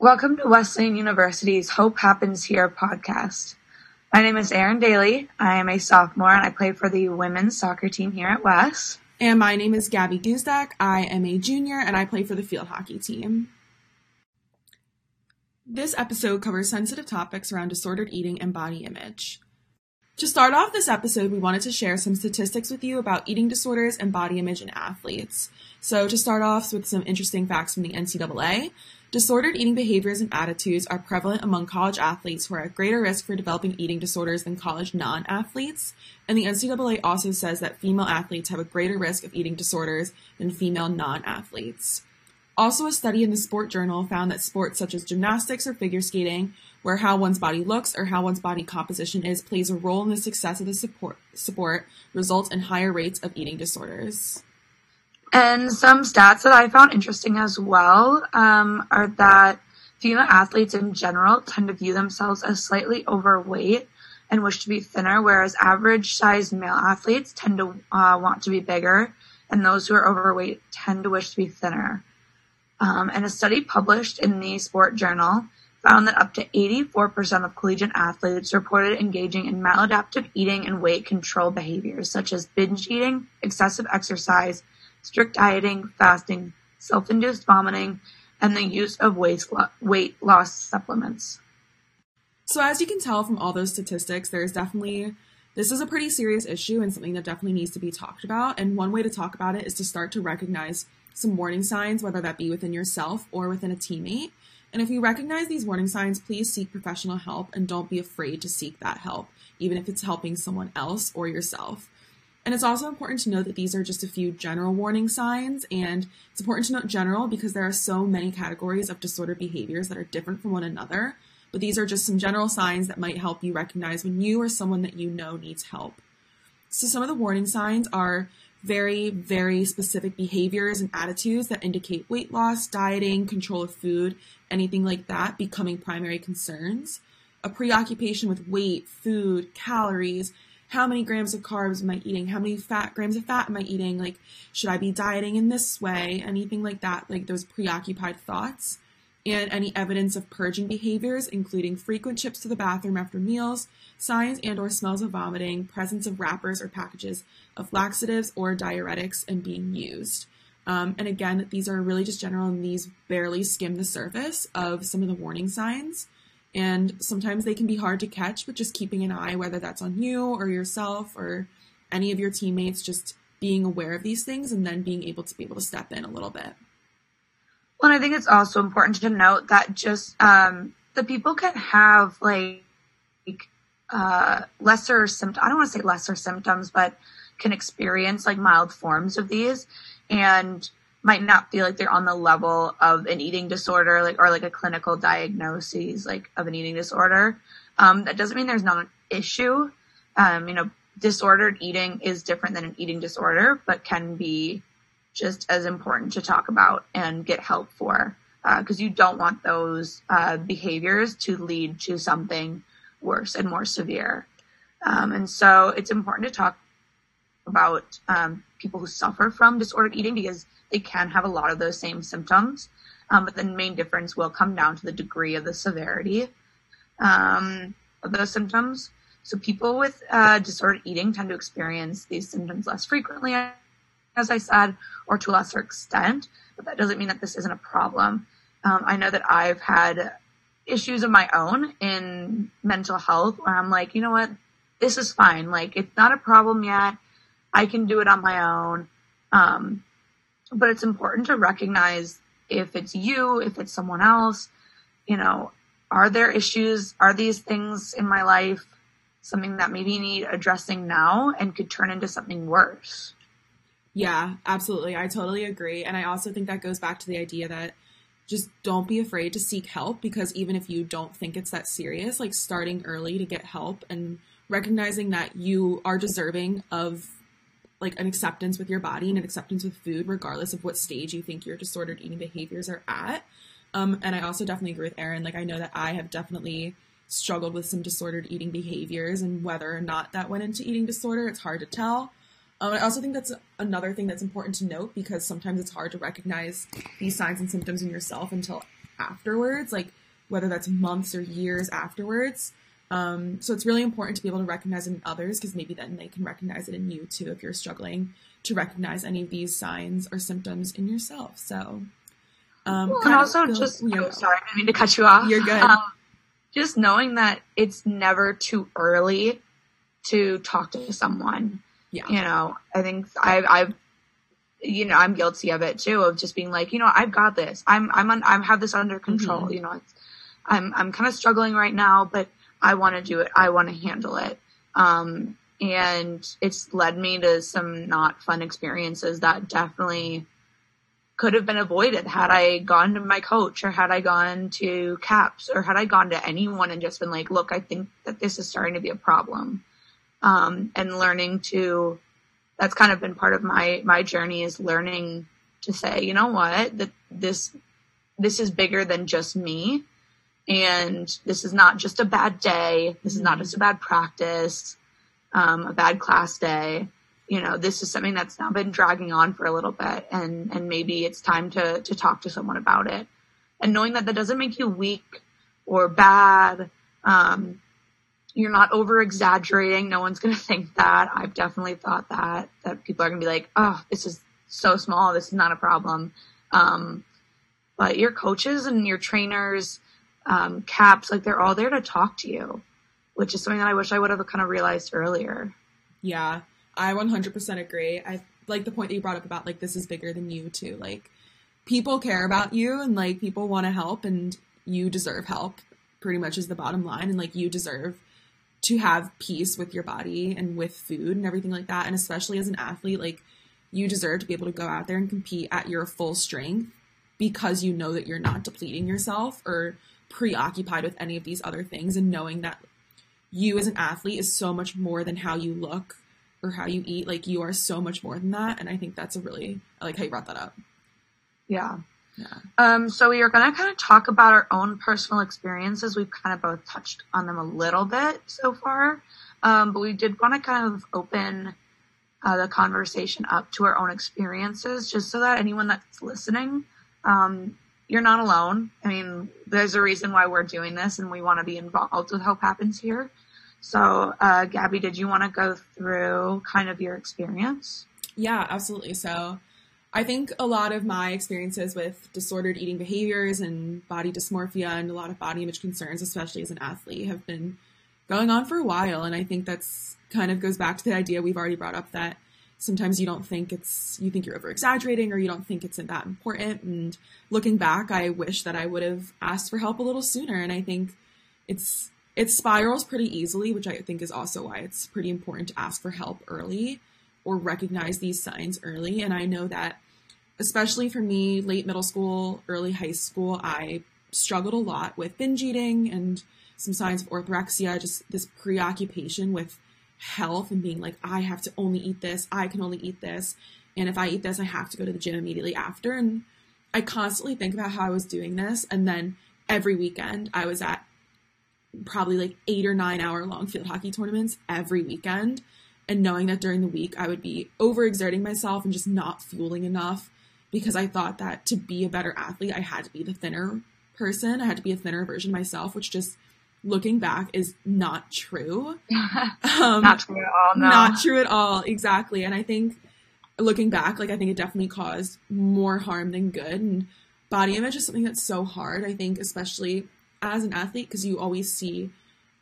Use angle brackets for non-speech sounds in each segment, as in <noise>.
Welcome to Wesleyan University's Hope Happens Here podcast. My name is Erin Daly. I am a sophomore and I play for the women's soccer team here at Wes. And my name is Gabby Guzdak. I am a junior and I play for the field hockey team. This episode covers sensitive topics around disordered eating and body image. To start off this episode, we wanted to share some statistics with you about eating disorders and body image in athletes. So, to start off with some interesting facts from the NCAA, disordered eating behaviors and attitudes are prevalent among college athletes who are at greater risk for developing eating disorders than college non athletes. And the NCAA also says that female athletes have a greater risk of eating disorders than female non athletes. Also, a study in the Sport Journal found that sports such as gymnastics or figure skating, where how one's body looks or how one's body composition is plays a role in the success of the support, sport, results in higher rates of eating disorders. And some stats that I found interesting as well um, are that female athletes in general tend to view themselves as slightly overweight and wish to be thinner, whereas average sized male athletes tend to uh, want to be bigger, and those who are overweight tend to wish to be thinner. Um, and a study published in the Sport Journal found that up to 84% of collegiate athletes reported engaging in maladaptive eating and weight control behaviors such as binge eating, excessive exercise, strict dieting, fasting, self-induced vomiting, and the use of weight loss supplements. So as you can tell from all those statistics, there's definitely this is a pretty serious issue and something that definitely needs to be talked about. And one way to talk about it is to start to recognize some warning signs, whether that be within yourself or within a teammate. And if you recognize these warning signs, please seek professional help and don't be afraid to seek that help, even if it's helping someone else or yourself. And it's also important to know that these are just a few general warning signs, and it's important to note general because there are so many categories of disordered behaviors that are different from one another. But these are just some general signs that might help you recognize when you or someone that you know needs help. So, some of the warning signs are very, very specific behaviors and attitudes that indicate weight loss, dieting, control of food, anything like that becoming primary concerns. A preoccupation with weight, food, calories, how many grams of carbs am I eating? How many fat grams of fat am I eating? Like, should I be dieting in this way? Anything like that, like those preoccupied thoughts and any evidence of purging behaviors, including frequent trips to the bathroom after meals, signs and or smells of vomiting, presence of wrappers or packages of laxatives or diuretics and being used. Um, and again, these are really just general and these barely skim the surface of some of the warning signs. And sometimes they can be hard to catch, but just keeping an eye, whether that's on you or yourself or any of your teammates, just being aware of these things and then being able to be able to step in a little bit. Well, I think it's also important to note that just um, the people can have like uh, lesser symptoms. I don't want to say lesser symptoms, but can experience like mild forms of these and might not feel like they're on the level of an eating disorder, like or like a clinical diagnosis like of an eating disorder. Um, that doesn't mean there's not an issue. Um, you know, disordered eating is different than an eating disorder, but can be just as important to talk about and get help for because uh, you don't want those uh, behaviors to lead to something worse and more severe. Um, and so it's important to talk about um, people who suffer from disordered eating because they can have a lot of those same symptoms. Um, but the main difference will come down to the degree of the severity um, of those symptoms. So people with uh, disordered eating tend to experience these symptoms less frequently as I said, or to a lesser extent. But that doesn't mean that this isn't a problem. Um, I know that I've had issues of my own in mental health where I'm like, you know what, this is fine. Like, it's not a problem yet. I can do it on my own. Um, but it's important to recognize if it's you, if it's someone else, you know, are there issues? Are these things in my life something that maybe need addressing now and could turn into something worse? Yeah, absolutely. I totally agree. And I also think that goes back to the idea that just don't be afraid to seek help because even if you don't think it's that serious, like starting early to get help and recognizing that you are deserving of like an acceptance with your body and an acceptance with food, regardless of what stage you think your disordered eating behaviors are at. Um, and I also definitely agree with Erin. Like, I know that I have definitely struggled with some disordered eating behaviors, and whether or not that went into eating disorder, it's hard to tell. Um, I also think that's another thing that's important to note because sometimes it's hard to recognize these signs and symptoms in yourself until afterwards, like whether that's months or years afterwards. Um, so it's really important to be able to recognize it in others because maybe then they can recognize it in you too if you're struggling to recognize any of these signs or symptoms in yourself. So, um, well, and also just you know, oh, sorry, I didn't mean to cut you off. You're good. Um, just knowing that it's never too early to talk to someone. Yeah. You know, I think I've, I've, you know, I'm guilty of it too, of just being like, you know, I've got this. I'm, I'm, on, I have this under control. Mm-hmm. You know, it's, I'm, I'm kind of struggling right now, but I want to do it. I want to handle it. Um, and it's led me to some not fun experiences that definitely could have been avoided had I gone to my coach or had I gone to CAPS or had I gone to anyone and just been like, look, I think that this is starting to be a problem. Um, and learning to, that's kind of been part of my, my journey is learning to say, you know what, that this, this is bigger than just me. And this is not just a bad day. This is not just a bad practice, um, a bad class day you know, this is something that's now been dragging on for a little bit and, and maybe it's time to, to talk to someone about it. And knowing that that doesn't make you weak or bad. Um, you're not over exaggerating. No one's going <laughs> to think that. I've definitely thought that, that people are going to be like, oh, this is so small. This is not a problem. Um, but your coaches and your trainers, um, caps, like they're all there to talk to you, which is something that I wish I would have kind of realized earlier. Yeah. I 100% agree. I like the point that you brought up about like this is bigger than you too. Like people care about you and like people want to help and you deserve help. Pretty much is the bottom line and like you deserve to have peace with your body and with food and everything like that and especially as an athlete like you deserve to be able to go out there and compete at your full strength because you know that you're not depleting yourself or preoccupied with any of these other things and knowing that you as an athlete is so much more than how you look or how you eat. Like you are so much more than that. And I think that's a really, I like how you brought that up. Yeah. Yeah. Um, so we are going to kind of talk about our own personal experiences. We've kind of both touched on them a little bit so far. Um, but we did want to kind of open uh, the conversation up to our own experiences just so that anyone that's listening, um, you're not alone. I mean, there's a reason why we're doing this and we want to be involved with Hope Happens here. So, uh, Gabby, did you want to go through kind of your experience? Yeah, absolutely. So, I think a lot of my experiences with disordered eating behaviors and body dysmorphia and a lot of body image concerns, especially as an athlete, have been going on for a while. And I think that's kind of goes back to the idea we've already brought up that sometimes you don't think it's, you think you're over exaggerating or you don't think it's that important. And looking back, I wish that I would have asked for help a little sooner. And I think it's, it spirals pretty easily, which I think is also why it's pretty important to ask for help early or recognize these signs early. And I know that, especially for me, late middle school, early high school, I struggled a lot with binge eating and some signs of orthorexia, just this preoccupation with health and being like, I have to only eat this, I can only eat this. And if I eat this, I have to go to the gym immediately after. And I constantly think about how I was doing this. And then every weekend, I was at probably like eight or nine hour long field hockey tournaments every weekend. And knowing that during the week I would be overexerting myself and just not fueling enough because I thought that to be a better athlete, I had to be the thinner person. I had to be a thinner version myself, which just looking back is not true. <laughs> Um, not true at all. No. Not true at all. Exactly. And I think looking back, like I think it definitely caused more harm than good. And body image is something that's so hard. I think, especially as an athlete because you always see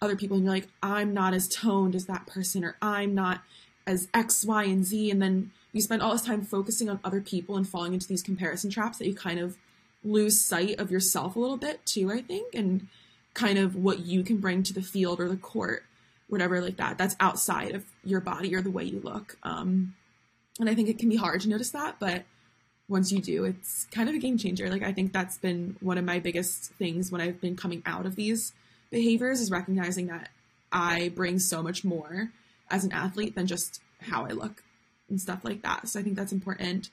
other people and you're like, I'm not as toned as that person, or I'm not as X, Y, and Z. And then you spend all this time focusing on other people and falling into these comparison traps that you kind of lose sight of yourself a little bit too, I think, and kind of what you can bring to the field or the court, whatever like that. That's outside of your body or the way you look. Um, and I think it can be hard to notice that, but once you do, it's kind of a game changer. Like I think that's been one of my biggest things when I've been coming out of these behaviors is recognizing that I bring so much more as an athlete than just how I look and stuff like that. So I think that's important.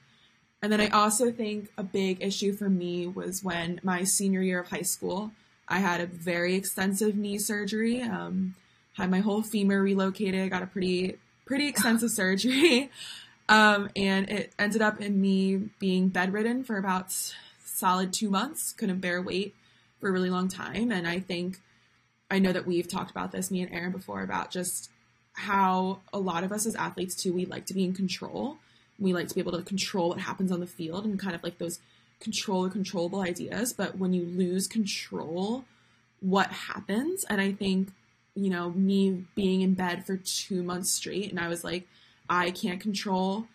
And then I also think a big issue for me was when my senior year of high school, I had a very extensive knee surgery. Um, had my whole femur relocated, got a pretty pretty extensive <laughs> surgery. Um, and it ended up in me being bedridden for about solid two months, couldn't bear weight for a really long time. And I think, I know that we've talked about this, me and Erin, before, about just how a lot of us as athletes, too, we like to be in control. We like to be able to control what happens on the field and kind of like those control or controllable ideas. But when you lose control, what happens? And I think, you know, me being in bed for two months straight, and I was like, I can't control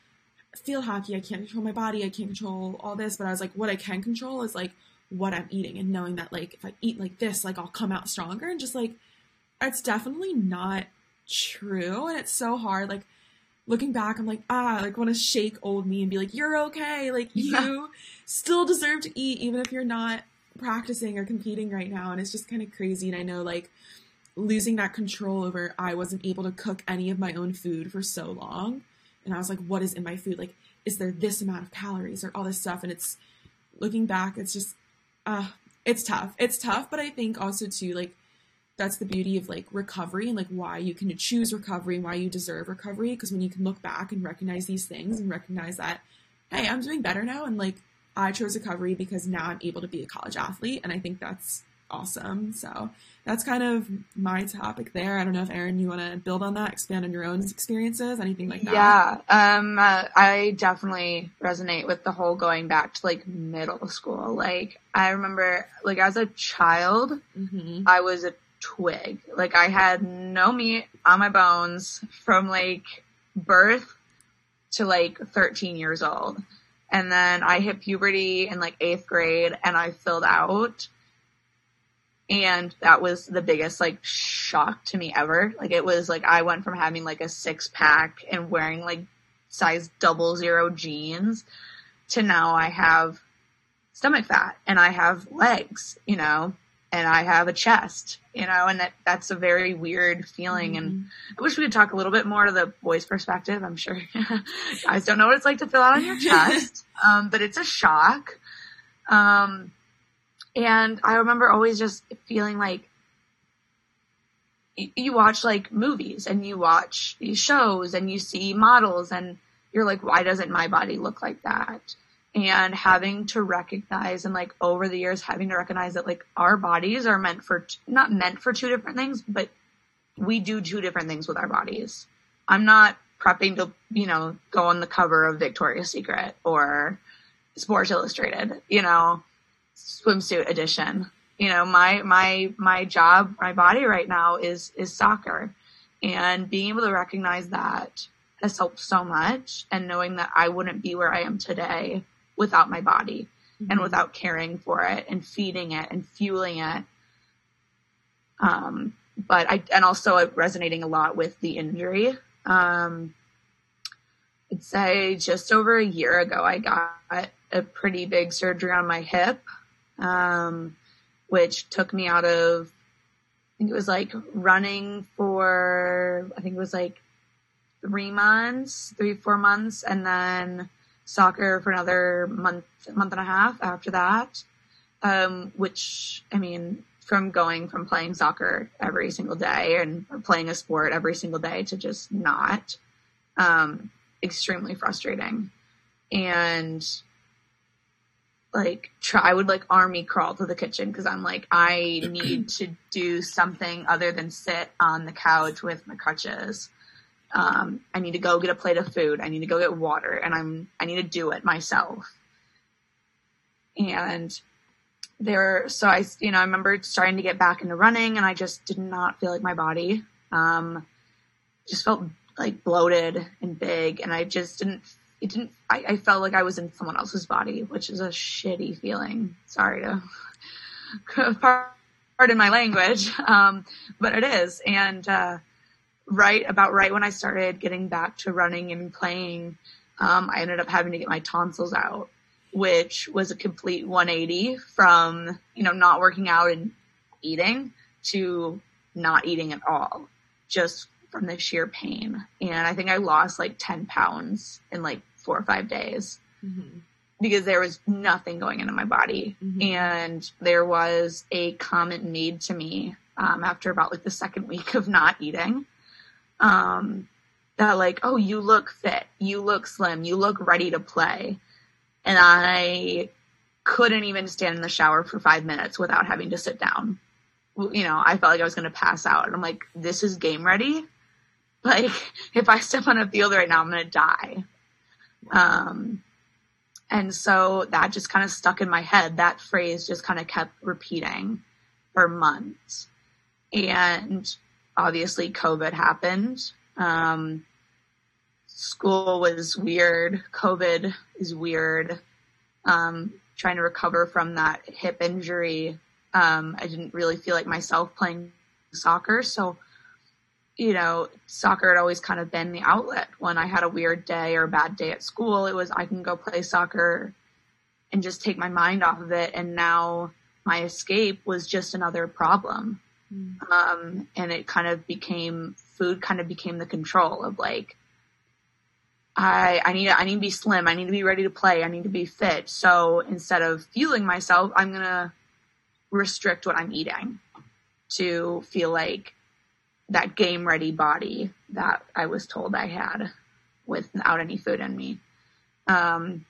field hockey. I can't control my body. I can't control all this. But I was like, what I can control is like what I'm eating and knowing that like if I eat like this, like I'll come out stronger. And just like, it's definitely not true. And it's so hard. Like, looking back, I'm like, ah, like want to shake old me and be like, you're okay. Like Yeah. you still deserve to eat, even if you're not practicing or competing right now. And it's just kind of crazy. And I know like losing that control over, I wasn't able to cook any of my own food for so long. And I was like, what is in my food? Like, is there this amount of calories or all this stuff? And it's looking back, it's just, uh, it's tough. It's tough. But I think also too, like, that's the beauty of like recovery and like why you can choose recovery and why you deserve recovery because when you can look back and recognize these things and recognize that hey i'm doing better now and like i chose recovery because now i'm able to be a college athlete and i think that's awesome. So that's kind of my topic there. I don't know if Erin, you want to build on that expand on your own experiences anything like that? Yeah, um, uh, I definitely resonate with the whole going back to like middle school. Like, I remember, like, as a child, hmm I was a twig. Like, I had no meat on my bones from like birth to like 13 years old. And then I hit puberty in like eighth grade and I filled out. And that was the biggest like shock to me ever. Like it was like I went from having like a six pack and wearing like size double zero jeans to now I have stomach fat and I have legs, you know, and I have a chest, you know, and that that's a very weird feeling. And I wish we could talk a little bit more to the boys' perspective. I'm sure <laughs> guys don't know what it's like to fill out on your <laughs> chest, um, but it's a shock. Um, and I remember always just feeling like y- you watch like movies and you watch these shows and you see models and you're like, why doesn't my body look like that? And having to recognize and like over the years having to recognize that like our bodies are meant for, t- not meant for two different things, but we do two different things with our bodies. I'm not prepping to, you know, go on the cover of Victoria's Secret or Sports Illustrated, you know, swimsuit edition. You know, my my my job, my body right now is is soccer. And being able to recognize that has helped so much and knowing that I wouldn't be where I am today without my body and Mhm. without caring for it and feeding it and fueling it. Um, but I, and also resonating a lot with the injury. Um, I'd say just over a year ago, I got a pretty big surgery on my hip, um, which took me out of, I think it was like running for, I think it was like three months, three, four months, and then soccer for another month, month and a half after that. Um, which, I mean, from going from playing soccer every single day and playing a sport every single day to just not, um, extremely frustrating. And like try I would like army crawl to the kitchen because I'm like I need to do something other than sit on the couch with my crutches. Um, I need to go get a plate of food. I need to go get water, and I'm I need to do it myself. And there, so I you know I remember starting to get back into running, and I just did not feel like my body. Um, just felt like bloated and big, and I just didn't it didn't I, I felt like I was in someone else's body, which is a shitty feeling. Sorry to <laughs> pardon my language. Um, but it is. And uh, right about right when I started getting back to running and playing, um, I ended up having to get my tonsils out, which was a complete 180 from, you know, not working out and eating to not eating at all, just from the sheer pain. And I think I lost like 10 pounds in like four or five days Mhm. because there was nothing going into my body. Mhm. And there was a comment made to me um, after about like the second week of not eating um, that, like, oh, you look fit, you look slim, you look ready to play. And I couldn't even stand in the shower for five minutes without having to sit down. You know, I felt like I was going to pass out. And I'm like, this is game ready. <laughs> Like, if I step on a field right now, I'm going to die. Um, and so that just kind of stuck in my head. That phrase just kind of kept repeating for months. And obviously, COVID happened. Um, school was weird. COVID is weird. Um, trying to recover from that hip injury. Um, I didn't really feel like myself playing soccer. So, you know, soccer had always kind of been the outlet. When I had a weird day or a bad day at school, it was I can go play soccer and just take my mind off of it. And now my escape was just another problem. Mm. Um, and it kind of became food kind of became the control of like, I, I need I need to be slim. I need to be ready to play. I need to be fit. So instead of fueling myself, I'm gonna restrict what I'm eating to feel like that game ready body that I was told I had without any food in me. Um,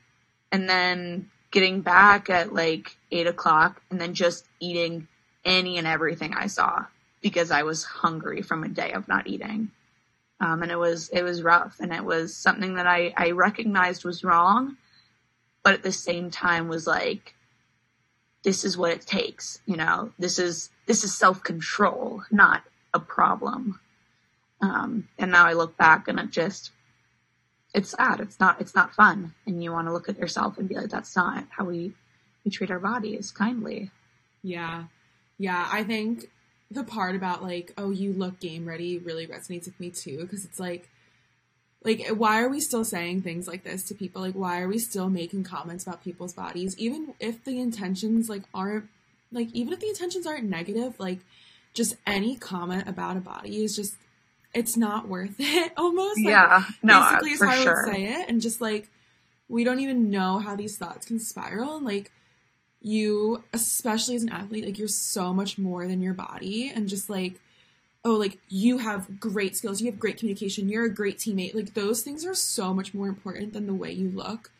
and then getting back at like eight o'clock and then just eating any and everything I saw because I was hungry from a day of not eating. Um, and it was it was rough, and it was something that I I recognized was wrong, but at the same time was like, this is what it takes. You know, this is this is self control, not a problem. Um, and now I look back, and it just it's sad. It's not it's not fun, and you want to look at yourself and be like, that's not how we we treat our bodies kindly. Yeah, yeah. I think the part about like, oh, you look game ready really resonates with me too, because it's like, like, why are we still saying things like this to people? Like, why are we still making comments about people's bodies, even if the intentions like aren't like, even if the intentions aren't negative, like, just any comment about a body is just, it's not worth <laughs> it. Almost, like, yeah, no, uh, basically is how I would say it, and just like, we don't even know how these thoughts can spiral, and like you especially as an athlete like you're so much more than your body and just like oh like you have great skills you have great communication you're a great teammate. Like those things are so much more important than the way you look.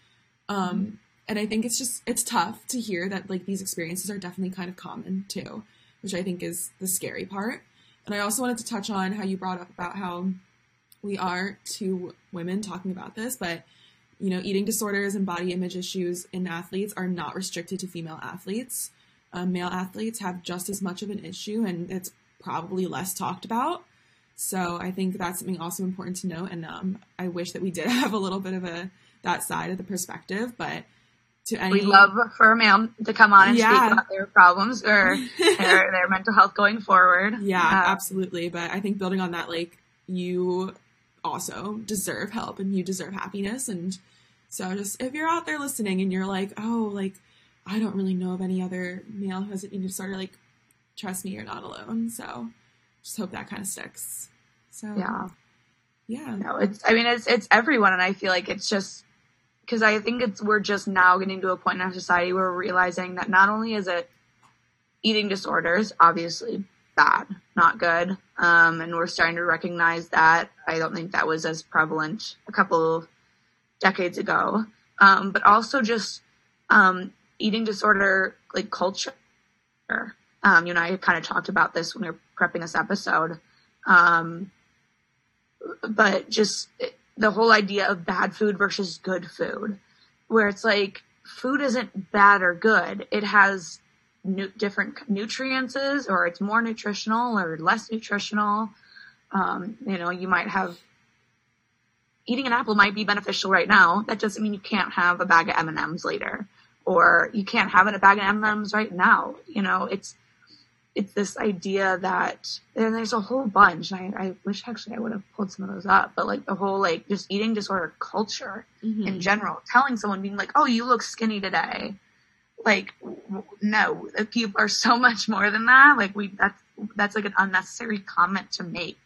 Um mm-hmm. and i think it's just it's tough to hear that like these experiences are definitely kind of common too which i think is the scary part. And i also wanted to touch on how you brought up about how we are two women talking about this but you know, eating disorders and body image issues in athletes are not restricted to female athletes. Um, male athletes have just as much of an issue, and it's probably less talked about. So I think that's something also important to note. And um, I wish that we did <laughs> have a little bit of a that side of the perspective, but to any, we love for a man to come on and yeah. speak about their problems or <laughs> their, their mental health going forward. Yeah, uh, absolutely. But I think building on that, like you also deserve help and you deserve happiness and so just if you're out there listening and you're like, oh, like I don't really know of any other male who has an eating disorder, like trust me, you're not alone. So just hope that kind of sticks. So yeah, yeah. No, it's. I mean, it's it's everyone, and I feel like it's just because I think it's we're just now getting to a point in our society where we're realizing that not only is it eating disorders, obviously bad, not good, um, and we're starting to recognize that. I don't think that was as prevalent a couple decades ago, um, but also just um, eating disorder like culture. Um, you and I kind of talked about this when we were prepping this episode, um, but just the whole idea of bad food versus good food, where it's like food isn't bad or good; it has nu- different nutrients, or it's more nutritional or less nutritional. Um, you know, you might have eating an apple might be beneficial right now. That doesn't mean you can't have a bag of M&Ms later or you can't have a bag of M&Ms right now. You know, it's, it's this idea that, and there's a whole bunch. I, I wish actually I would have pulled some of those up, but like the whole, like just eating disorder culture mm-hmm. in general, telling someone being like, Oh, you look skinny today. Like, no, people are so much more than that. Like we, that's, that's like an unnecessary comment to make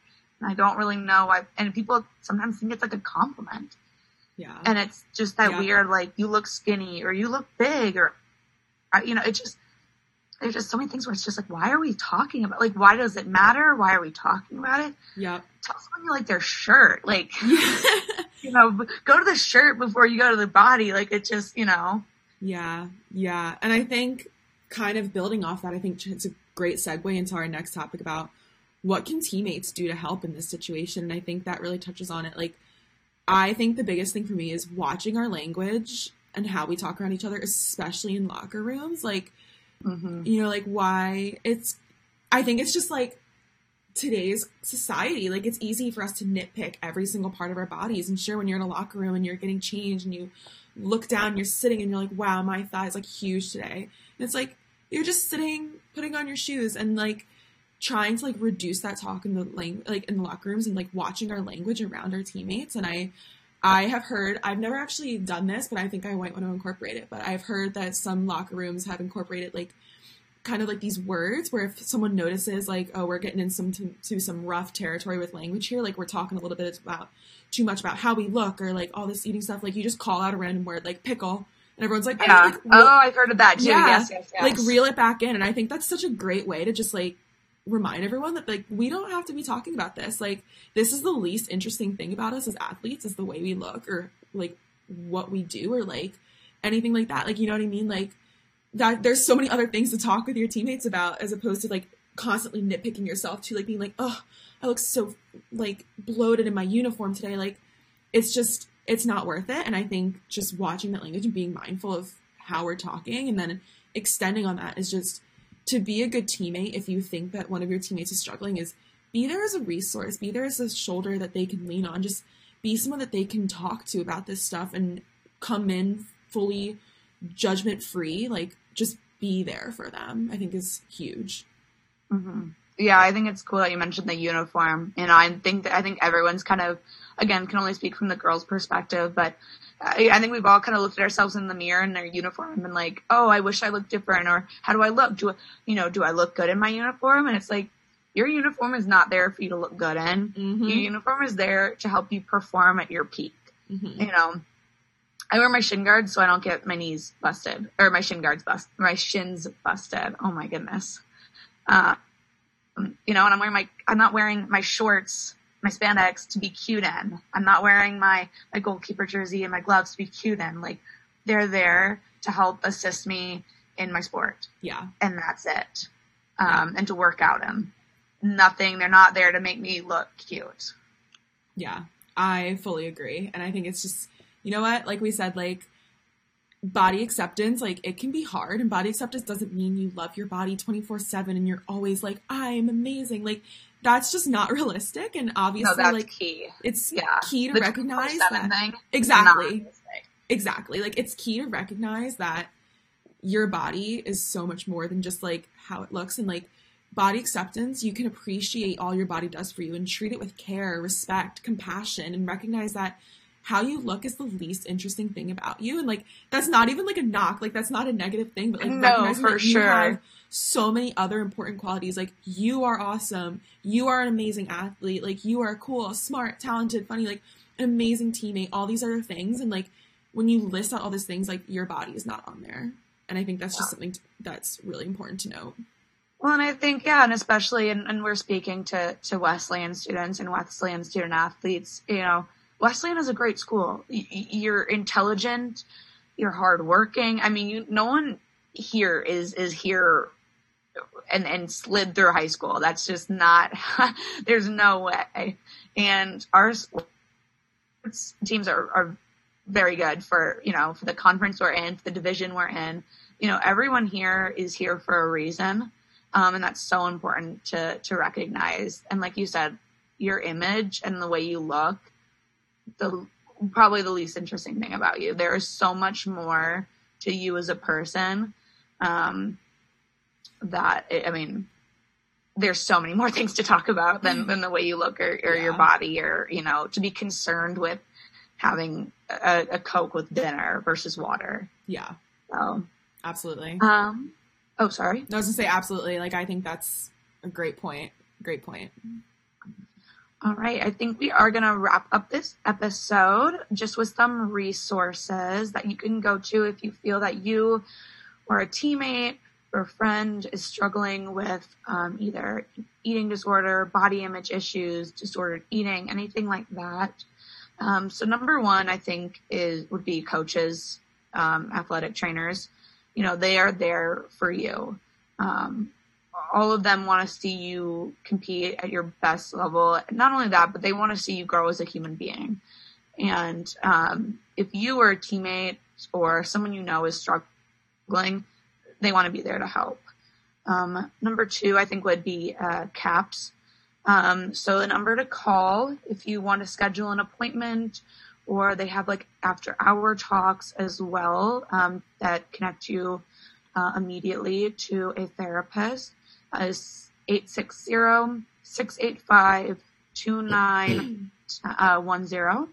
I don't really know why. And people sometimes think it's like a compliment. Yeah. And it's just that yeah. weird, like, you look skinny or you look big or, uh, you know, it just, there's just so many things where it's just like, why are we talking about, like, why does it matter? Why are we talking about it? Yeah. Tell someone you like their shirt. Like, <laughs> you know, go to the shirt before you go to the body. Like, it just, you know, Yeah, yeah. And I think kind of building off that, I think it's a great segue into our next topic about what can teammates do to help in this situation. And I think that really touches on it. Like, I think the biggest thing for me is watching our language and how we talk around each other, especially in locker rooms. Like, mm-hmm. you know, like why it's, I think it's just like today's society. Like, it's easy for us to nitpick every single part of our bodies. And sure, when you're in a locker room and you're getting changed and you look down, you're sitting and you're like, wow, my thigh is like huge today. And it's like, you're just sitting, putting on your shoes and like trying to like reduce that talk in the lang- like in the locker rooms and like watching our language around our teammates. And I, I have heard, I've never actually done this, but I think I might want to incorporate it. But I've heard that some locker rooms have incorporated like kind of like these words where if someone notices like oh we're getting in some to, to, some rough territory with language here like we're talking a little bit about too much about how we look or like all this eating stuff like you just call out a random word like pickle and everyone's like, yeah. Like, oh, I've heard of that too. Yeah. Yes, yes, yes. Like reel it back in. And I think that's such a great way to just like remind everyone that like we don't have to be talking about this. Like this is the least interesting thing about us as athletes is the way we look or like what we do or like anything like that. Like you know what I mean? Like that there's so many other things to talk with your teammates about as opposed to like constantly nitpicking yourself to like being like, oh, I look so like bloated in my uniform today. Like it's just it's not worth it. And I think just watching that language and being mindful of how we're talking and then extending on that is just to be a good teammate if you think that one of your teammates is struggling is be there as a resource, be there as a shoulder that they can lean on, just be someone that they can talk to about this stuff and come in fully judgment free, like just be there for them, I think is huge. Mm-hmm. Yeah, I think it's cool that you mentioned the uniform. You know, I think that I think everyone's kind of again, can only speak from the girls' perspective, but I, I, think we've all kind of looked at ourselves in the mirror in their uniform and like, oh, I wish I looked different, or how do I look? Do I, you know, do I look good in my uniform? And it's like, your uniform is not there for you to look good in. Mm-hmm. Your uniform is there to help you perform at your peak. Mm-hmm. You know, I wear my shin guards so I don't get my knees busted or my shin guards bust, my shins busted. Oh my goodness. Uh, you know, and I'm wearing my, I'm not wearing my shorts my spandex to be cute in. I'm not wearing my, my goalkeeper jersey and my gloves to be cute in. Like they're there to help assist me in my sport. Yeah. And that's it. Um, yeah. and to work out in. Nothing. They're not there to make me look cute. Yeah. I fully agree. And I think it's just, you know what? Like we said, like body acceptance, like it can be hard and body acceptance doesn't mean you love your body 24 seven and you're always like, I'm amazing. Like that's just not <laughs> realistic. And obviously, no, like key. it's yeah. key to the recognize that thing, exactly, exactly. Like it's key to recognize that your body is so much more than just like how it looks and like body acceptance. You can appreciate all your body does for you and treat it with care, respect, compassion, and recognize that how you look is the least interesting thing about you. And like that's not even like a knock. Like that's not a negative thing, but like no, recognizing that you have so many other important qualities. Like you are awesome. You are an amazing athlete. Like you are cool, smart, talented, funny, like an amazing teammate, all these other things. And like when you list out all these things, like your body is not on there. And I think that's just something that's really important to note. Well, and I think, yeah, and especially, and, and we're speaking to, to Wesleyan students and Wesleyan student athletes, you know, Wesleyan is a great school. You're intelligent, you're hardworking. I mean, you, no one here is is here and and slid through high school. That's just not. <laughs> there's no way. And our teams are are very good for you know for the conference we're in, for the division we're in. You know, everyone here is here for a reason, um, and that's so important to to recognize. And like you said, your image and the way you look the probably the least interesting thing about you. There is so much more to you as a person um, that it, I mean, there's so many more <laughs> things to talk about than, than the way you look or, or yeah. your body or you know to be concerned with having a, a, coke with dinner versus water. Yeah. So absolutely. Um. Oh, sorry. I was gonna say absolutely. Like I think that's a great point. Great point. All right, I think we are going to wrap up this episode just with some resources that you can go to if you feel that you or a teammate or a friend is struggling with um, either eating disorder, body image issues, disordered eating, anything like that. Um, so number one, I think is would be coaches. um, athletic trainers, you know, they are there for you. Um, all of them want to see you compete at your best level. Not only that, but they want to see you grow as a human being. And um, if you or a teammate or someone you know is struggling, they want to be there to help. Um, number two, I think, would be uh, CAPS. Um, so the number to call if you want to schedule an appointment, or they have like after hour talks as well um, that connect you uh, immediately to a therapist is 860 685 2910.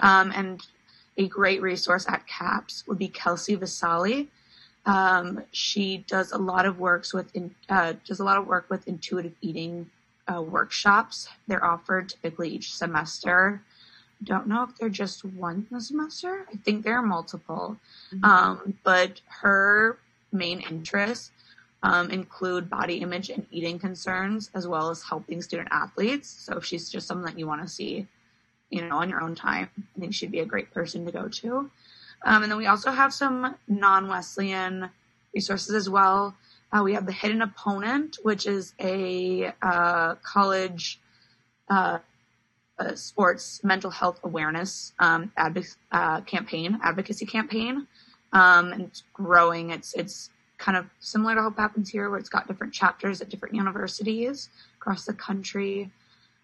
Um, and a great resource at CAPS would be Kelsey Vasali. Um, she does a lot of works with in, uh, does a lot of work with intuitive eating uh, workshops. They're offered typically each semester. Don't know if they're just one semester. I think there are multiple. Mm-hmm. Um, but her main interests um, include body image and eating concerns, as well as helping student athletes. So if she's just someone that you want to see, you know, on your own time, I think she'd be a great person to go to. Um, and then we also have some non-Wesleyan resources as well. Uh, we have the Hidden Opponent, which is a uh, college uh, sports mental health awareness um, uh, campaign, advocacy campaign, um, and it's growing. It's it's kind of similar to Hope Happens Here, where it's got different chapters at different universities across the country.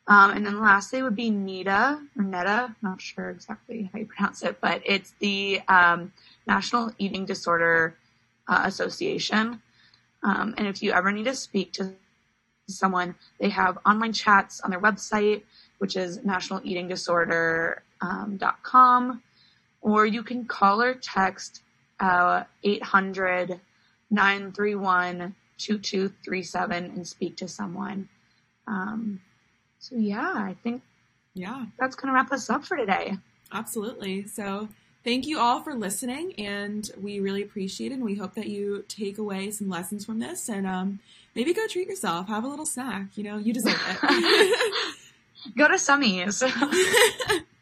Um, and then lastly would be NEDA or NEDA, not sure exactly how you pronounce it, but it's the um, National Eating Disorder uh, Association. Um, and if you ever need to speak to someone, they have online chats on their website, which is nationaleatingdisorder.com, um, or you can call or text uh, 800 931 2237 and speak to someone. Um, so yeah, I think yeah, that's going to wrap us up for today. Absolutely. So thank you all for listening, and we really appreciate it. And we hope that you take away some lessons from this, and um, maybe go treat yourself, have a little snack. You know, you deserve it. <laughs> go to Summies. <laughs>